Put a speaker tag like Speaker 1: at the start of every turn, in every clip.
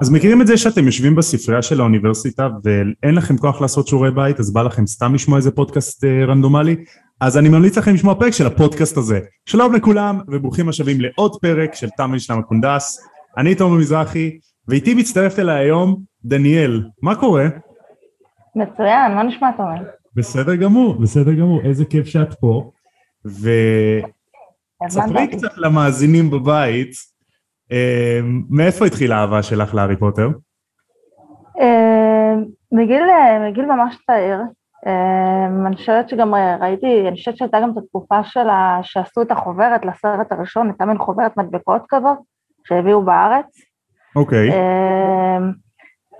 Speaker 1: אז מכירים את זה שאתם יושבים בספרייה של האוניברסיטה ואין לכם כוח לעשות שיעורי בית, אז בא לכם סתם לשמוע איזה פודקאסט אה, רנדומלי? אז אני ממליץ לכם לשמוע פרק של הפודקאסט הזה. שלום לכולם וברוכים השבים לעוד פרק של תם ושלם הקונדס. אני תומר מזרחי ואיתי מצטרפת אליי היום דניאל. מה קורה?
Speaker 2: מצוין, מה נשמע תומר?
Speaker 1: בסדר גמור, בסדר גמור, איזה כיף שאת פה. וספרי קצת למאזינים בבית, מאיפה התחילה האהבה שלך להארי פוטר?
Speaker 2: אה, מגיל, מגיל ממש צעיר, אה, אני חושבת שגם ראיתי, אני חושבת שהייתה גם את התקופה שלה, שעשו את החוברת לסרט הראשון, הייתה מין חוברת מדבקות כזאת, שהביאו בארץ.
Speaker 1: אוקיי.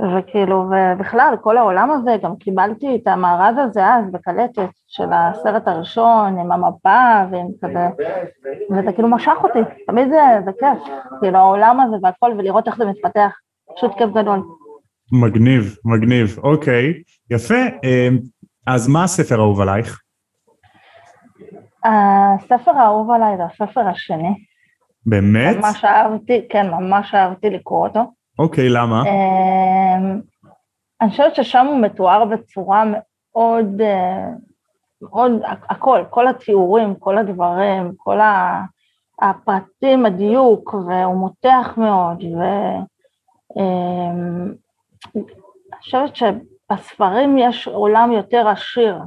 Speaker 2: וכאילו, ובכלל, כל העולם הזה, גם קיבלתי את המארז הזה אז בקלטת של הסרט הראשון, עם המפה ועם כזה, וזה כאילו משך אותי, תמיד זה, זה כיף, כאילו העולם הזה והכל, ולראות איך זה מתפתח, פשוט כיף גדול.
Speaker 1: מגניב, מגניב, אוקיי, יפה, אמ, אז מה הספר האהוב עלייך?
Speaker 2: הספר האהוב עליי זה הספר השני.
Speaker 1: באמת?
Speaker 2: ממש אהבתי, כן, ממש אהבתי לקרוא אותו.
Speaker 1: אוקיי, למה?
Speaker 2: אמ, אני חושבת ששם הוא מתואר בצורה מאוד, אה, מאוד, הכל, כל התיאורים, כל הדברים, כל הפרטים, הדיוק, והוא מותח מאוד, ואני אמ, חושבת שבספרים יש עולם יותר עשיר,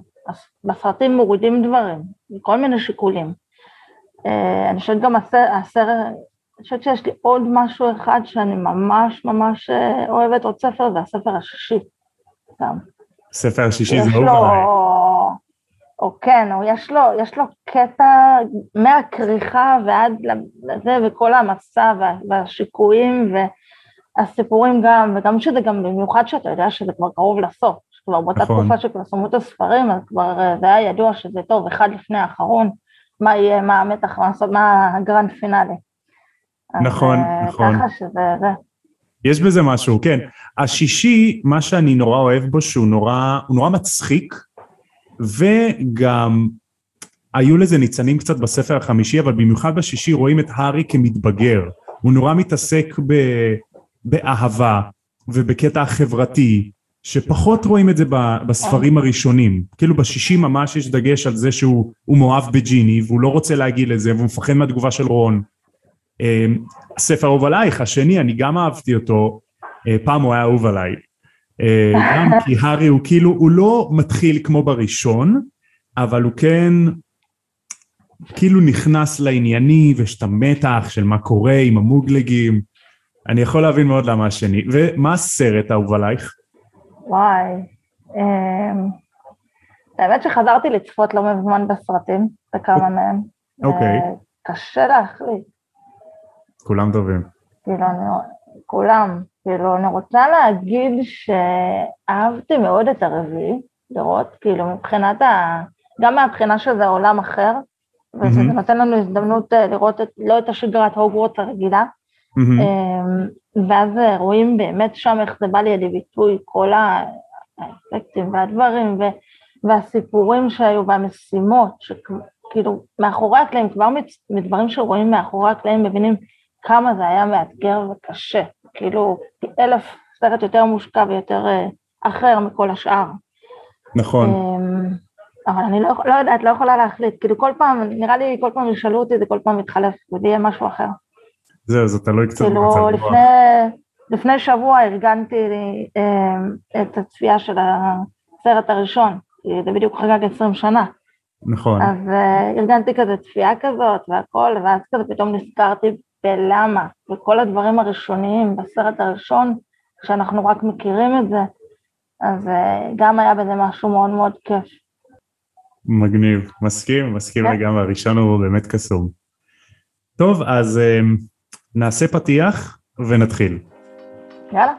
Speaker 2: בסרטים מורידים דברים, מכל מיני שיקולים. אה, אני חושבת גם הסרט, אני חושבת שיש לי עוד משהו אחד שאני ממש ממש אה, אוהבת, עוד ספר, זה הספר השישי גם.
Speaker 1: הספר השישי זה אהוב עליי.
Speaker 2: או כן, או יש לו, יש לו קטע מהכריכה ועד לזה, וכל המסע והשיקויים והסיפורים גם, וגם שזה גם במיוחד שאתה יודע שזה כבר קרוב לסוף, כבר באותה נכון. תקופה שפרסמו את הספרים, אז כבר אה, זה היה ידוע שזה טוב, אחד לפני האחרון, מה יהיה, מה המתח, מה הגרנד פינאלי.
Speaker 1: נכון, אז, נכון.
Speaker 2: ככה שזה זה.
Speaker 1: יש בזה משהו, כן. השישי, מה שאני נורא אוהב בו, שהוא נורא, הוא נורא מצחיק, וגם היו לזה ניצנים קצת בספר החמישי, אבל במיוחד בשישי רואים את הארי כמתבגר. הוא נורא מתעסק ב, באהבה ובקטע החברתי, שפחות רואים את זה בספרים הראשונים. כאילו בשישי ממש יש דגש על זה שהוא מאוהב בג'יני, והוא לא רוצה להגיד לזה, והוא מפחד מהתגובה של רון. הספר אהוב עלייך, השני, אני גם אהבתי אותו, אה, פעם הוא היה אהוב עליי. אה, גם כי הארי הוא כאילו, הוא לא מתחיל כמו בראשון, אבל הוא כן כאילו נכנס לענייני ויש את המתח של מה קורה עם המוגלגים. אני יכול להבין מאוד למה השני. ומה הסרט האהוב עלייך?
Speaker 2: וואי, אמ, האמת שחזרתי לצפות לא מזמן בסרטים, בכמה מהם.
Speaker 1: אוקיי.
Speaker 2: קשה להחליט.
Speaker 1: כולם טובים.
Speaker 2: כאילו, אני, כולם. כאילו, אני רוצה להגיד שאהבתי מאוד את הרביעי, לראות, כאילו, מבחינת ה... גם מהבחינה שזה עולם אחר, וזה mm-hmm. נותן לנו הזדמנות אה, לראות את, לא את השגרת הוגוורטס הרגילה, mm-hmm. ואז רואים באמת שם איך זה בא לידי ביטוי, כל האפקטים והדברים, ו, והסיפורים שהיו, והמשימות, שכאילו, מאחורי הקלעים, כבר מדברים שרואים מאחורי הקלעים, מבינים כמה זה היה מאתגר וקשה, כאילו פי אלף סרט יותר מושקע ויותר אה, אחר מכל השאר.
Speaker 1: נכון.
Speaker 2: אמ, אבל אני לא, לא יודעת, לא יכולה להחליט, כאילו כל פעם, נראה לי כל פעם ישאלו אותי, זה כל פעם מתחלף, וזה יהיה משהו אחר.
Speaker 1: זהו, זה תלוי קצת
Speaker 2: כאילו, במצב לפני, רוח. לפני שבוע ארגנתי אה, את הצפייה של הסרט הראשון, זה בדיוק חגג 20 שנה.
Speaker 1: נכון.
Speaker 2: אז אה, ארגנתי כזה צפייה כזאת והכל, ואז כזה פתאום נזכרתי ולמה, וכל הדברים הראשוניים בסרט הראשון, שאנחנו רק מכירים את זה, אז אה, גם היה בזה משהו מאוד מאוד כיף.
Speaker 1: מגניב, מסכים, מסכים כן. לגמרי, הראשון הוא באמת קסום. טוב, אז אה, נעשה פתיח ונתחיל.
Speaker 2: יאללה.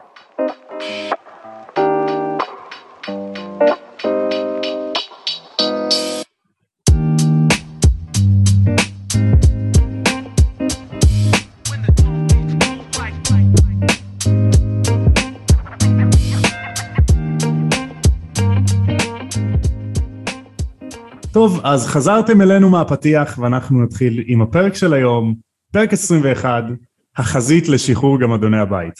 Speaker 1: טוב, אז חזרתם אלינו מהפתיח ואנחנו נתחיל עם הפרק של היום, פרק 21, החזית לשחרור גמדוני הבית.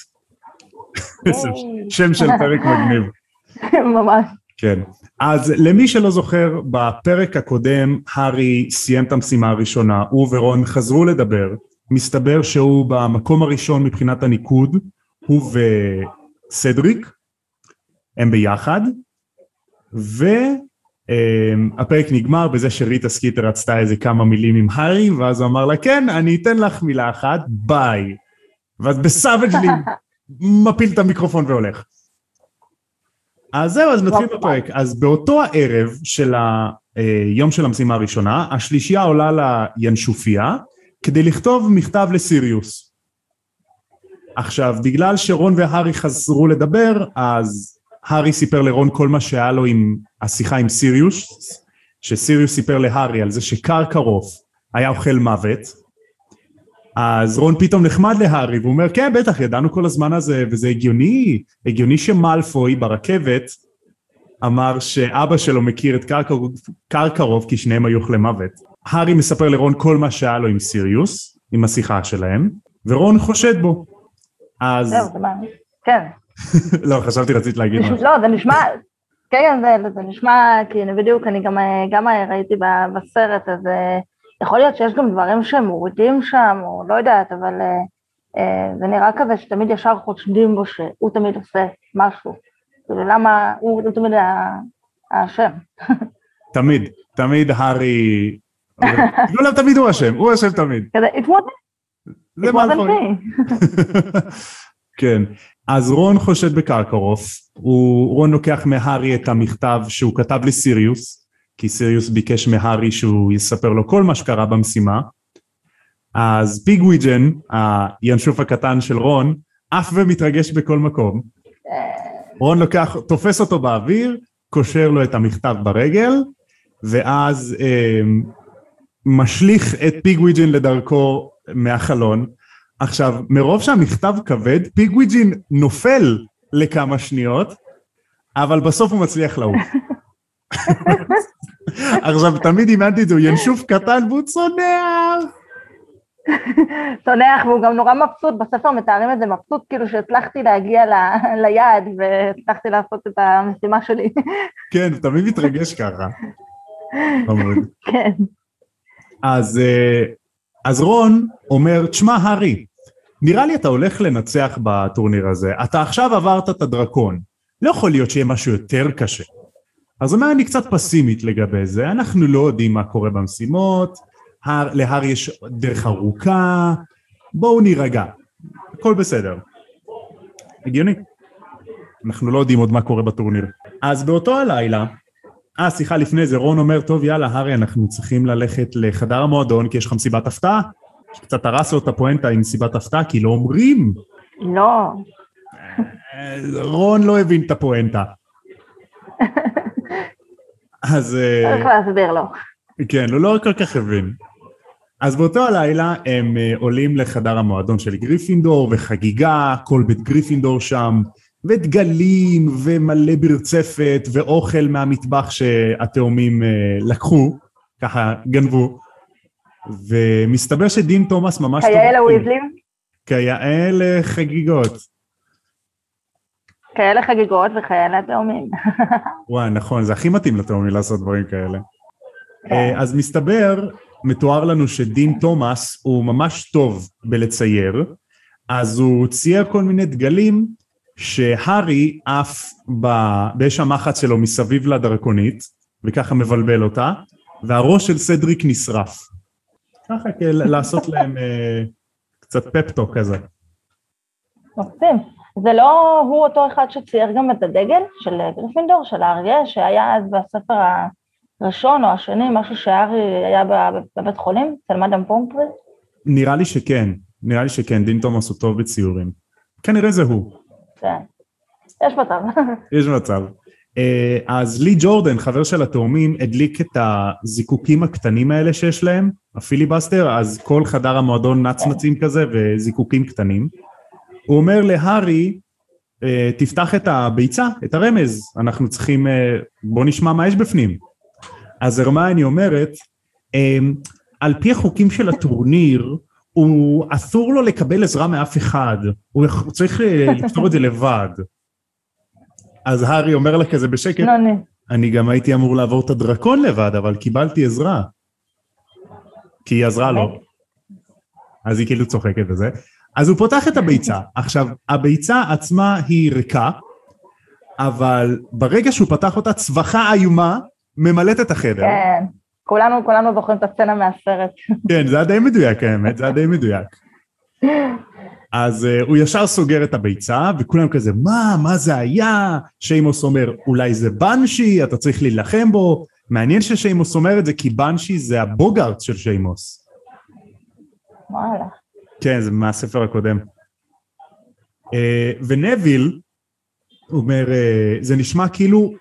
Speaker 1: שם של פרק מגניב.
Speaker 2: ממש.
Speaker 1: כן. אז למי שלא זוכר, בפרק הקודם הארי סיים את המשימה הראשונה, הוא ורון חזרו לדבר, מסתבר שהוא במקום הראשון מבחינת הניקוד, הוא וסדריק, הם ביחד, והפרק נגמר בזה שריטה סקיטר רצתה איזה כמה מילים עם הארי, ואז הוא אמר לה כן, אני אתן לך מילה אחת, ביי. ואז בסאבג'לי מפיל את המיקרופון והולך. אז זהו, אז נתחיל בפרק. אז באותו הערב של היום של המשימה הראשונה, השלישייה עולה לינשופיה כדי לכתוב מכתב לסיריוס. עכשיו, בגלל שרון והארי חזרו לדבר, אז הארי סיפר לרון כל מה שהיה לו עם השיחה עם סיריוס, שסיריוס סיפר להארי על זה שקרקרוף היה אוכל מוות, אז רון פתאום נחמד להארי והוא אומר כן בטח ידענו כל הזמן הזה וזה הגיוני, הגיוני שמלפוי ברכבת אמר שאבא שלו מכיר את קרקרוף, קרקרוף כי שניהם היו אוכלי מוות. הארי מספר לרון כל מה שהיה לו עם סיריוס, עם השיחה שלהם, ורון חושד בו. אז...
Speaker 2: זהו, כן.
Speaker 1: לא, חשבתי רצית להגיד משהו.
Speaker 2: לא, זה נשמע, כן, זה, זה נשמע, כי בדיוק, אני גם, גם ראיתי בסרט, אז יכול להיות שיש גם דברים שהם מורידים שם, או לא יודעת, אבל זה נראה כזה שתמיד ישר חושדים בו שהוא תמיד עושה משהו. כאילו למה, הוא, הוא תמיד האשם.
Speaker 1: תמיד, תמיד הארי, לא תמיד הוא אשם, הוא אשם תמיד.
Speaker 2: כזה, it wasn't, me.
Speaker 1: כן, אז רון חושד בקרקרוף, רון לוקח מהארי את המכתב שהוא כתב לסיריוס, כי סיריוס ביקש מהארי שהוא יספר לו כל מה שקרה במשימה, אז פיגוויג'ן, הינשוף הקטן של רון, עף ומתרגש בכל מקום. רון לוקח, תופס אותו באוויר, קושר לו את המכתב ברגל, ואז אה, משליך את פיגוויג'ן לדרכו מהחלון. עכשיו, מרוב שהמכתב כבד, פיגוויג'ין נופל לכמה שניות, אבל בסוף הוא מצליח לעוף. עכשיו, תמיד אימנתי את זה, הוא ינשוף קטן והוא צונח.
Speaker 2: צונח, והוא גם נורא מבסוט, בספר מתארים את זה מבסוט, כאילו שהצלחתי להגיע ל, ליעד והצלחתי לעשות את המשימה שלי.
Speaker 1: כן, הוא תמיד מתרגש ככה.
Speaker 2: כן.
Speaker 1: אז, אה, אז רון אומר, תשמע, הארי, נראה לי אתה הולך לנצח בטורניר הזה, אתה עכשיו עברת את הדרקון, לא יכול להיות שיהיה משהו יותר קשה. אז אומר אני קצת פסימית לגבי זה, אנחנו לא יודעים מה קורה במשימות, הר, להר יש דרך ארוכה, בואו נירגע, הכל בסדר. הגיוני. אנחנו לא יודעים עוד מה קורה בטורניר. אז באותו הלילה, אה סליחה לפני זה רון אומר טוב יאללה הארי אנחנו צריכים ללכת לחדר המועדון כי יש לך מסיבת הפתעה. שקצת הרס לו את הפואנטה עם מסיבת הפתעה כי לא אומרים.
Speaker 2: לא.
Speaker 1: רון לא הבין את הפואנטה. אז...
Speaker 2: אה, צריך להסביר לו.
Speaker 1: כן, הוא לא כל כך הבין. אז באותו הלילה הם אה, עולים לחדר המועדון של גריפינדור וחגיגה, כל בית גריפינדור שם, ודגלים ומלא בירצפת ואוכל מהמטבח שהתאומים אה, לקחו, ככה גנבו, ומסתבר שדין תומאס ממש...
Speaker 2: כיאה לוויזלים?
Speaker 1: כיאה לחגיגות.
Speaker 2: כאלה חגיגות וכאלה תאומים.
Speaker 1: וואי, נכון, זה הכי מתאים לתאומים לעשות דברים כאלה. כן. אה, אז מסתבר, מתואר לנו שדין תומאס הוא ממש טוב בלצייר, אז הוא צייר כל מיני דגלים שהארי עף באש המחץ שלו מסביב לדרקונית, וככה מבלבל אותה, והראש של סדריק נשרף. ככה לעשות להם אה, קצת פפטו כזה.
Speaker 2: מקסים. זה לא הוא אותו אחד שצייר גם את הדגל של גריפינדור, של האריה, שהיה אז בספר הראשון או השני, משהו שהארי היה בבית חולים, אצל מאדם פומפרי?
Speaker 1: נראה לי שכן, נראה לי שכן, דין תומאס הוא טוב בציורים. כנראה זה הוא.
Speaker 2: כן, יש מצב.
Speaker 1: יש מצב. אה, אז לי ג'ורדן, חבר של התאומים, הדליק את הזיקוקים הקטנים האלה שיש להם, הפיליבסטר, אז כל חדר המועדון נצנצים כזה וזיקוקים קטנים. הוא אומר להארי, אה, תפתח את הביצה, את הרמז, אנחנו צריכים, אה, בוא נשמע מה יש בפנים. אז הרמייני אומרת, אה, על פי החוקים של הטורניר, הוא אסור לו לקבל עזרה מאף אחד, הוא צריך אה, לפתור את זה לבד. אז הארי אומר לה כזה בשקט,
Speaker 2: נוני.
Speaker 1: אני גם הייתי אמור לעבור את הדרקון לבד, אבל קיבלתי עזרה. כי היא עזרה לו. אז היא כאילו צוחקת וזה. אז הוא פותח את הביצה. עכשיו, הביצה עצמה היא ריקה, אבל ברגע שהוא פתח אותה, צווחה איומה ממלאת את החדר.
Speaker 2: כן. כולנו, כולנו זוכרים את הסצנה מהסרט.
Speaker 1: כן, זה היה די מדויק האמת, זה היה די מדויק. אז uh, הוא ישר סוגר את הביצה, וכולם כזה, מה, מה זה היה? שיימוס אומר, אולי זה בנשי, אתה צריך להילחם בו. מעניין ששיימוס אומר את זה, כי בנשי זה הבוגארט של שיימוס.
Speaker 2: וואלה.
Speaker 1: כן, זה מהספר הקודם. Uh, ונביל אומר, uh, זה נשמע כאילו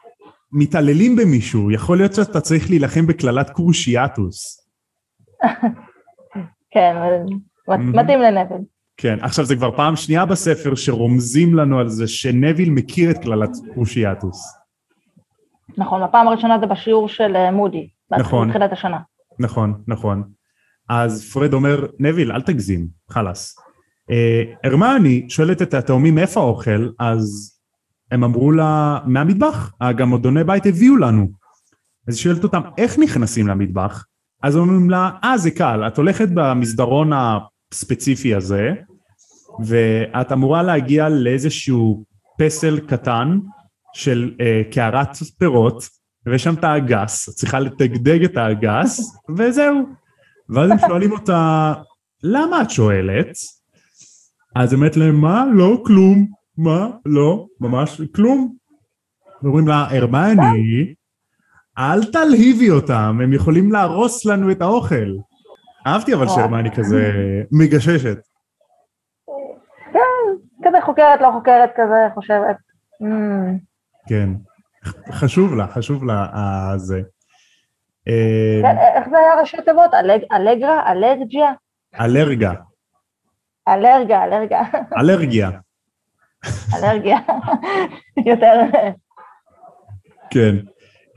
Speaker 1: מתעללים במישהו, יכול להיות שאתה צריך להילחם בקללת קרושיאטוס.
Speaker 2: כן. מתאים לנבל.
Speaker 1: כן, עכשיו זה כבר פעם שנייה בספר שרומזים לנו על זה שנביל מכיר את קללת קרושיאטוס.
Speaker 2: נכון, הפעם הראשונה זה בשיעור של אה, מודי.
Speaker 1: נכון.
Speaker 2: בתחילת השנה.
Speaker 1: נכון, נכון. אז פרד אומר, נביל, אל תגזים, חלאס. אה, הרמני שואלת את התאומים איפה האוכל, אז הם אמרו לה, מהמטבח, הגמודוני בית הביאו לנו. אז היא שואלת אותם, איך נכנסים למטבח? אז אומרים לה, אה, זה קל, את הולכת במסדרון הספציפי הזה, ואת אמורה להגיע לאיזשהו פסל קטן של אה, קערת פירות, ויש שם את האגס, את צריכה לתגדג את האגס, וזהו. ואז הם שואלים אותה, למה את שואלת? אז היא אומרת להם, מה? לא, כלום. מה? לא, ממש כלום. ואומרים לה, הרמני, אל תלהיבי אותם, הם יכולים להרוס לנו את האוכל. אהבתי אבל שהרמני כזה מגששת.
Speaker 2: כן, כזה חוקרת, לא חוקרת, כזה חושבת. "אמ,
Speaker 1: כן. חשוב לה, חשוב לה, אה, זה. אה,
Speaker 2: כן, איך זה היה ראשי תיבות? אלג- אלגרה? אלרג'יה?
Speaker 1: אלרגה,
Speaker 2: אלרגה, אלרגה,
Speaker 1: אלרגיה,
Speaker 2: אלרגיה. יותר...
Speaker 1: כן.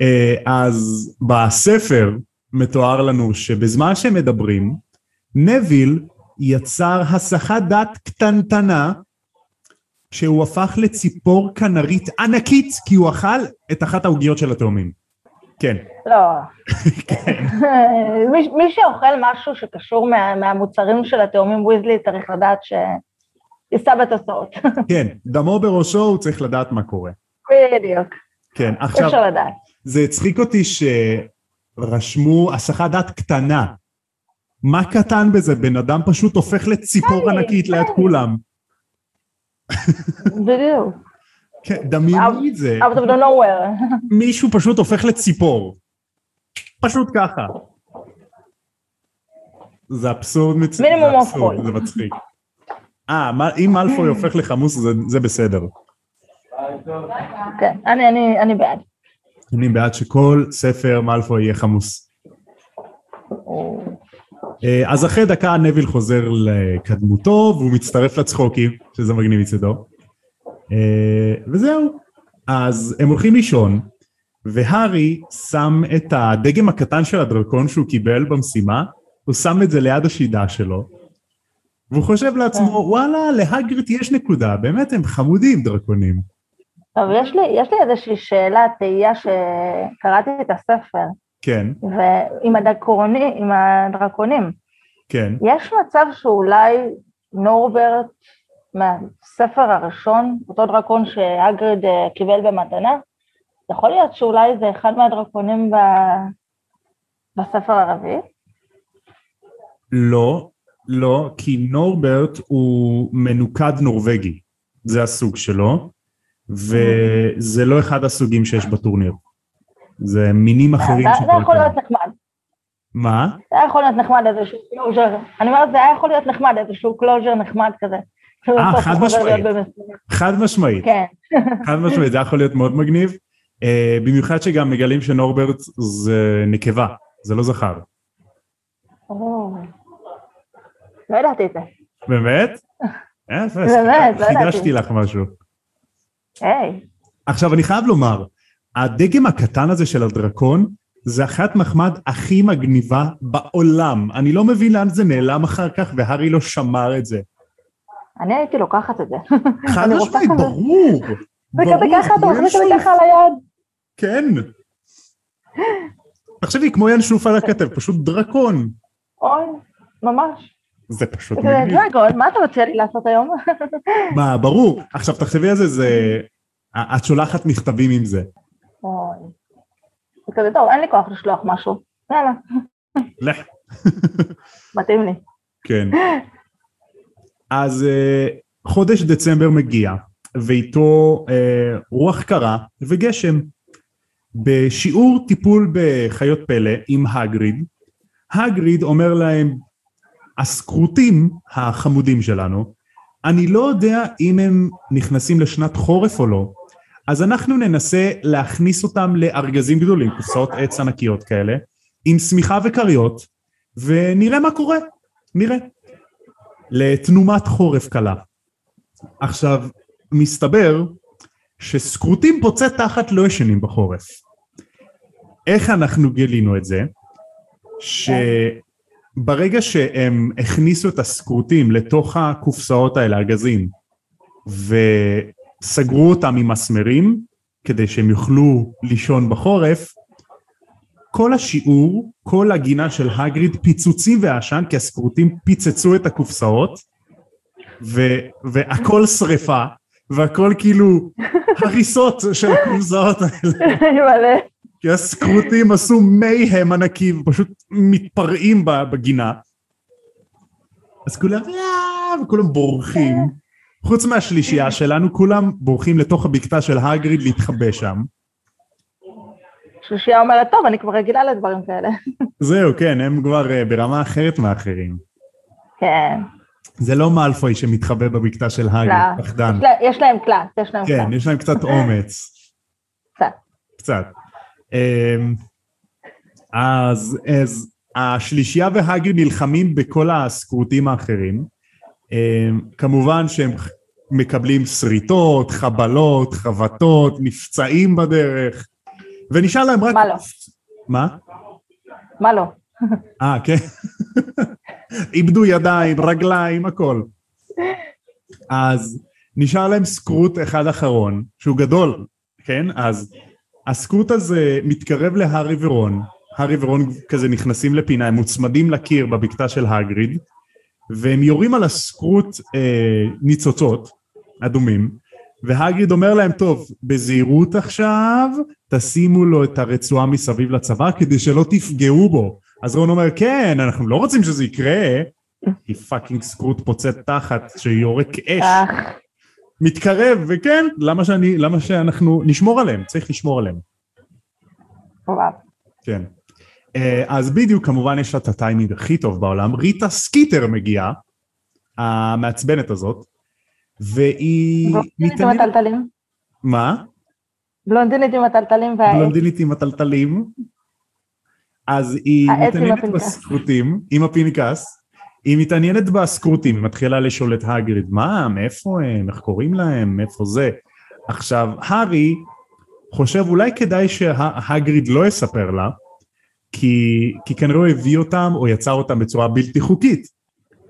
Speaker 1: אה, אז בספר מתואר לנו שבזמן שהם מדברים, נביל יצר הסחת דעת קטנטנה, שהוא הפך לציפור כנרית ענקית, כי הוא אכל את אחת העוגיות של התאומים. כן,
Speaker 2: לא. מי, מי שאוכל משהו שקשור מה, מהמוצרים של התאומים ויזלי צריך לדעת שיישא בתוצאות.
Speaker 1: כן, דמו בראשו, הוא צריך לדעת מה קורה.
Speaker 2: בדיוק,
Speaker 1: כן, עכשיו,
Speaker 2: אפשר לדעת.
Speaker 1: זה הצחיק אותי שרשמו הסחת דעת קטנה. מה קטן בזה? בן אדם פשוט הופך לציפור ענקית ליד. כולם.
Speaker 2: בדיוק.
Speaker 1: כן, דמייני את זה.
Speaker 2: out of the nowhere.
Speaker 1: מישהו פשוט הופך לציפור. פשוט ככה. זה אבסורד מצ...
Speaker 2: מינימום
Speaker 1: אבסורד. זה מצחיק. אה, אם מאלפוי הופך לחמוס זה, בסדר.
Speaker 2: כן, אני בעד.
Speaker 1: אני בעד שכל ספר מאלפוי יהיה חמוס. אה, אז אחרי דקה נביל חוזר לקדמותו והוא מצטרף לצחוקים, שזה מגניב מצדו. אה, וזהו. אז הם הולכים לישון, והארי שם את הדגם הקטן של הדרקון שהוא קיבל במשימה, הוא שם את זה ליד השידה שלו, והוא חושב לעצמו, וואלה, להגריט יש נקודה, באמת הם חמודים דרקונים.
Speaker 2: טוב, יש לי, יש לי איזושהי שאלה, תהייה שקראתי את הספר,
Speaker 1: כן,
Speaker 2: ועם הדרקוני, עם הדרקונים,
Speaker 1: כן.
Speaker 2: יש מצב שאולי נורברט מהספר הראשון, אותו דרקון שהגריד אה, קיבל במתנה, יכול להיות שאולי זה אחד מהדרקונים ב... בספר הרביעי?
Speaker 1: לא, לא, כי נורברט הוא מנוקד נורבגי, זה הסוג שלו, וזה לא אחד הסוגים שיש בטורניר. זה מינים אחרים של
Speaker 2: זה יכול. להיות נחמד,
Speaker 1: מה?
Speaker 2: זה יכול להיות נחמד איזשהו closure, אני אומרת זה היה יכול להיות נחמד איזשהו closure נחמד כזה.
Speaker 1: אה, חד משמעית. חד משמעית,
Speaker 2: כן,
Speaker 1: חד משמעית, זה יכול להיות מאוד מגניב. אה, במיוחד שגם מגלים שנורברט זה נקבה, זה לא זכר.
Speaker 2: לא ידעתי את זה,
Speaker 1: באמת? יפה,
Speaker 2: באמת, לא ידעתי.
Speaker 1: חידשתי לך משהו.
Speaker 2: היי,
Speaker 1: עכשיו אני חייב לומר, הדגם הקטן הזה של הדרקון זה אחת מחמד הכי מגניבה בעולם. אני לא מבין לאן זה נעלם אחר כך, והארי לא שמר את זה.
Speaker 2: אני הייתי לוקחת את זה.
Speaker 1: חד משמעית. ברור.
Speaker 2: זה כזה
Speaker 1: ברור,
Speaker 2: ככה, אתה מחזיק את זה. ככה על היד.
Speaker 1: כן. תחשבי, כמו ינשוף על הכתף, פשוט דרקון.
Speaker 2: אוי, ממש.
Speaker 1: זה פשוט
Speaker 2: זה
Speaker 1: מגניב.
Speaker 2: דרגון, מה אתה מציע לי לעשות היום?
Speaker 1: מה, ברור. עכשיו תחשבי על זה, זה... את שולחת מכתבים עם זה.
Speaker 2: אוי. זה כזה, טוב, אין לי כוח לשלוח משהו. יאללה,
Speaker 1: לך.
Speaker 2: מתאים לי.
Speaker 1: כן. אז אה, חודש דצמבר מגיע, ואיתו אה, רוח קרה וגשם. בשיעור טיפול בחיות פלא עם הגריד, הגריד אומר להם, הסקרוטים החמודים שלנו, אני לא יודע אם הם נכנסים לשנת חורף או לא, אז אנחנו ננסה להכניס אותם לארגזים גדולים, קופסאות עץ ענקיות כאלה, עם שמיכה וכריות, ונראה מה קורה, נראה. לתנומת חורף קלה. עכשיו, מסתבר שסקרוטים פוצי תחת לא ישנים בחורף. איך אנחנו גילינו את זה? שברגע שהם הכניסו את הסקרוטים לתוך הקופסאות האלה, ארגזים, וסגרו אותם עם מסמרים, כדי שהם יוכלו לישון בחורף, כל השיעור, כל הגינה של הגריד פיצוצים ועשן, כי הסקרוטים פיצצו את הקופסאות, ו- והכל שריפה, והכל כאילו הריסות של הקופסאות האלה. כי הסקרוטים עשו מייהם ענקי ופשוט מתפרעים בגינה. אז כולם, "אה", וכולם בורחים. חוץ מהשלישייה שלנו, כולם בורחים לתוך הבקתה של הגריד להתחבא שם.
Speaker 2: שלישייה אומרת, טוב, אני כבר רגילה לדברים כאלה.
Speaker 1: זהו, כן, הם כבר אה, ברמה אחרת מאחרים.
Speaker 2: כן,
Speaker 1: זה לא מאלפוי שמתחבא בבקתה של הגריד,
Speaker 2: class.
Speaker 1: פחדן.
Speaker 2: יש לה- יש להם class, יש להם
Speaker 1: כן,
Speaker 2: class.
Speaker 1: יש להם קצת אומץ.
Speaker 2: קצת.
Speaker 1: קצת. אמ, אז, אז השלישייה והגי נלחמים בכל הסקרוטים האחרים. אמ, כמובן שהם מקבלים שריטות, חבלות, חבטות, נפצעים בדרך, ונשאר להם רק...
Speaker 2: מה לא?
Speaker 1: מה?
Speaker 2: מה לא?
Speaker 1: אה, כן. איבדו ידיים, רגליים, הכל. אז נשאר להם סקרוט אחד אחרון, שהוא גדול, כן? אז הסקרוט הזה מתקרב להארי ורון, הארי ורון כזה נכנסים לפינה, הם מוצמדים לקיר בבקתה של הגריד, והם יורים על הסקרוט אה, ניצוצות אדומים, והגריד אומר להם, טוב, בזהירות עכשיו, תשימו לו את הרצועה מסביב לצבא כדי שלא תפגעו בו. אז רון אומר, כן, אנחנו לא רוצים שזה יקרה, כי fucking סקרוט פוצץ תחת שיורק אש, מתקרב, וכן, למה שאני, למה שאנחנו נשמור עליהם, צריך לשמור עליהם,
Speaker 2: וואו.
Speaker 1: כן. אה, אז בדיוק כמובן יש לה את הטיימינג הכי טוב בעולם, ריטה סקיטר מגיעה, המעצבנת הזאת, והיא
Speaker 2: בלונדינית עם הטלטלים.
Speaker 1: מה?
Speaker 2: בלונדינית עם הטלטלים והעץ.
Speaker 1: בלונדינית עם הטלטלים, אז היא מתעניינת
Speaker 2: הפנקס.
Speaker 1: בסקרוטים, עם הפנקס, היא מתעניינת בסקרוטים, היא מתחילה לשאול את הגריד, מה, מאיפה הם, איך קוראים להם, מאיפה זה. עכשיו, הארי חושב אולי כדאי שהגריד לא יספר לה, כי, כי כנראה הוא הביא אותם או יצר אותם בצורה בלתי חוקית.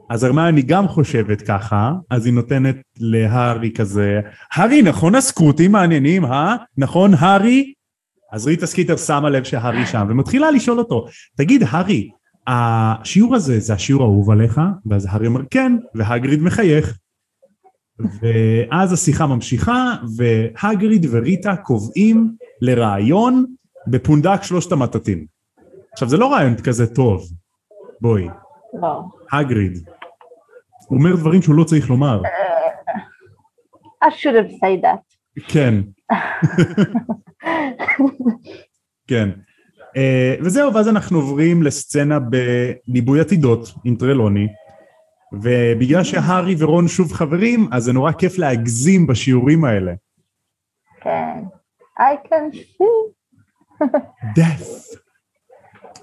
Speaker 1: אז הרמיוני גם חושבת ככה, אז היא נותנת להארי כזה, הארי, נכון הסקרוטים מעניינים, אה? נכון, הארי? אז ריטה סקיטר שמה לב שהארי שם, ומתחילה לשאול אותו, תגיד, הארי, השיעור הזה זה השיעור האהוב עליך? ואז הארי אומר כן, והגריד מחייך. ואז השיחה ממשיכה, והגריד וריטה קובעים לריאיון בפונדק שלושת המטאטים. עכשיו זה לא רעיון כזה טוב, בואי,
Speaker 2: לא.
Speaker 1: הגריד. הוא אומר דברים שהוא לא צריך לומר.
Speaker 2: I should have said that.
Speaker 1: כן. כן. אה, וזהו, ואז אנחנו עוברים לסצנה בניבוי עתידות עם טרלוני, ובגלל שהארי ורון שוב חברים, אז זה נורא כיף להגזים בשיעורים האלה.
Speaker 2: כן. I can see.
Speaker 1: death.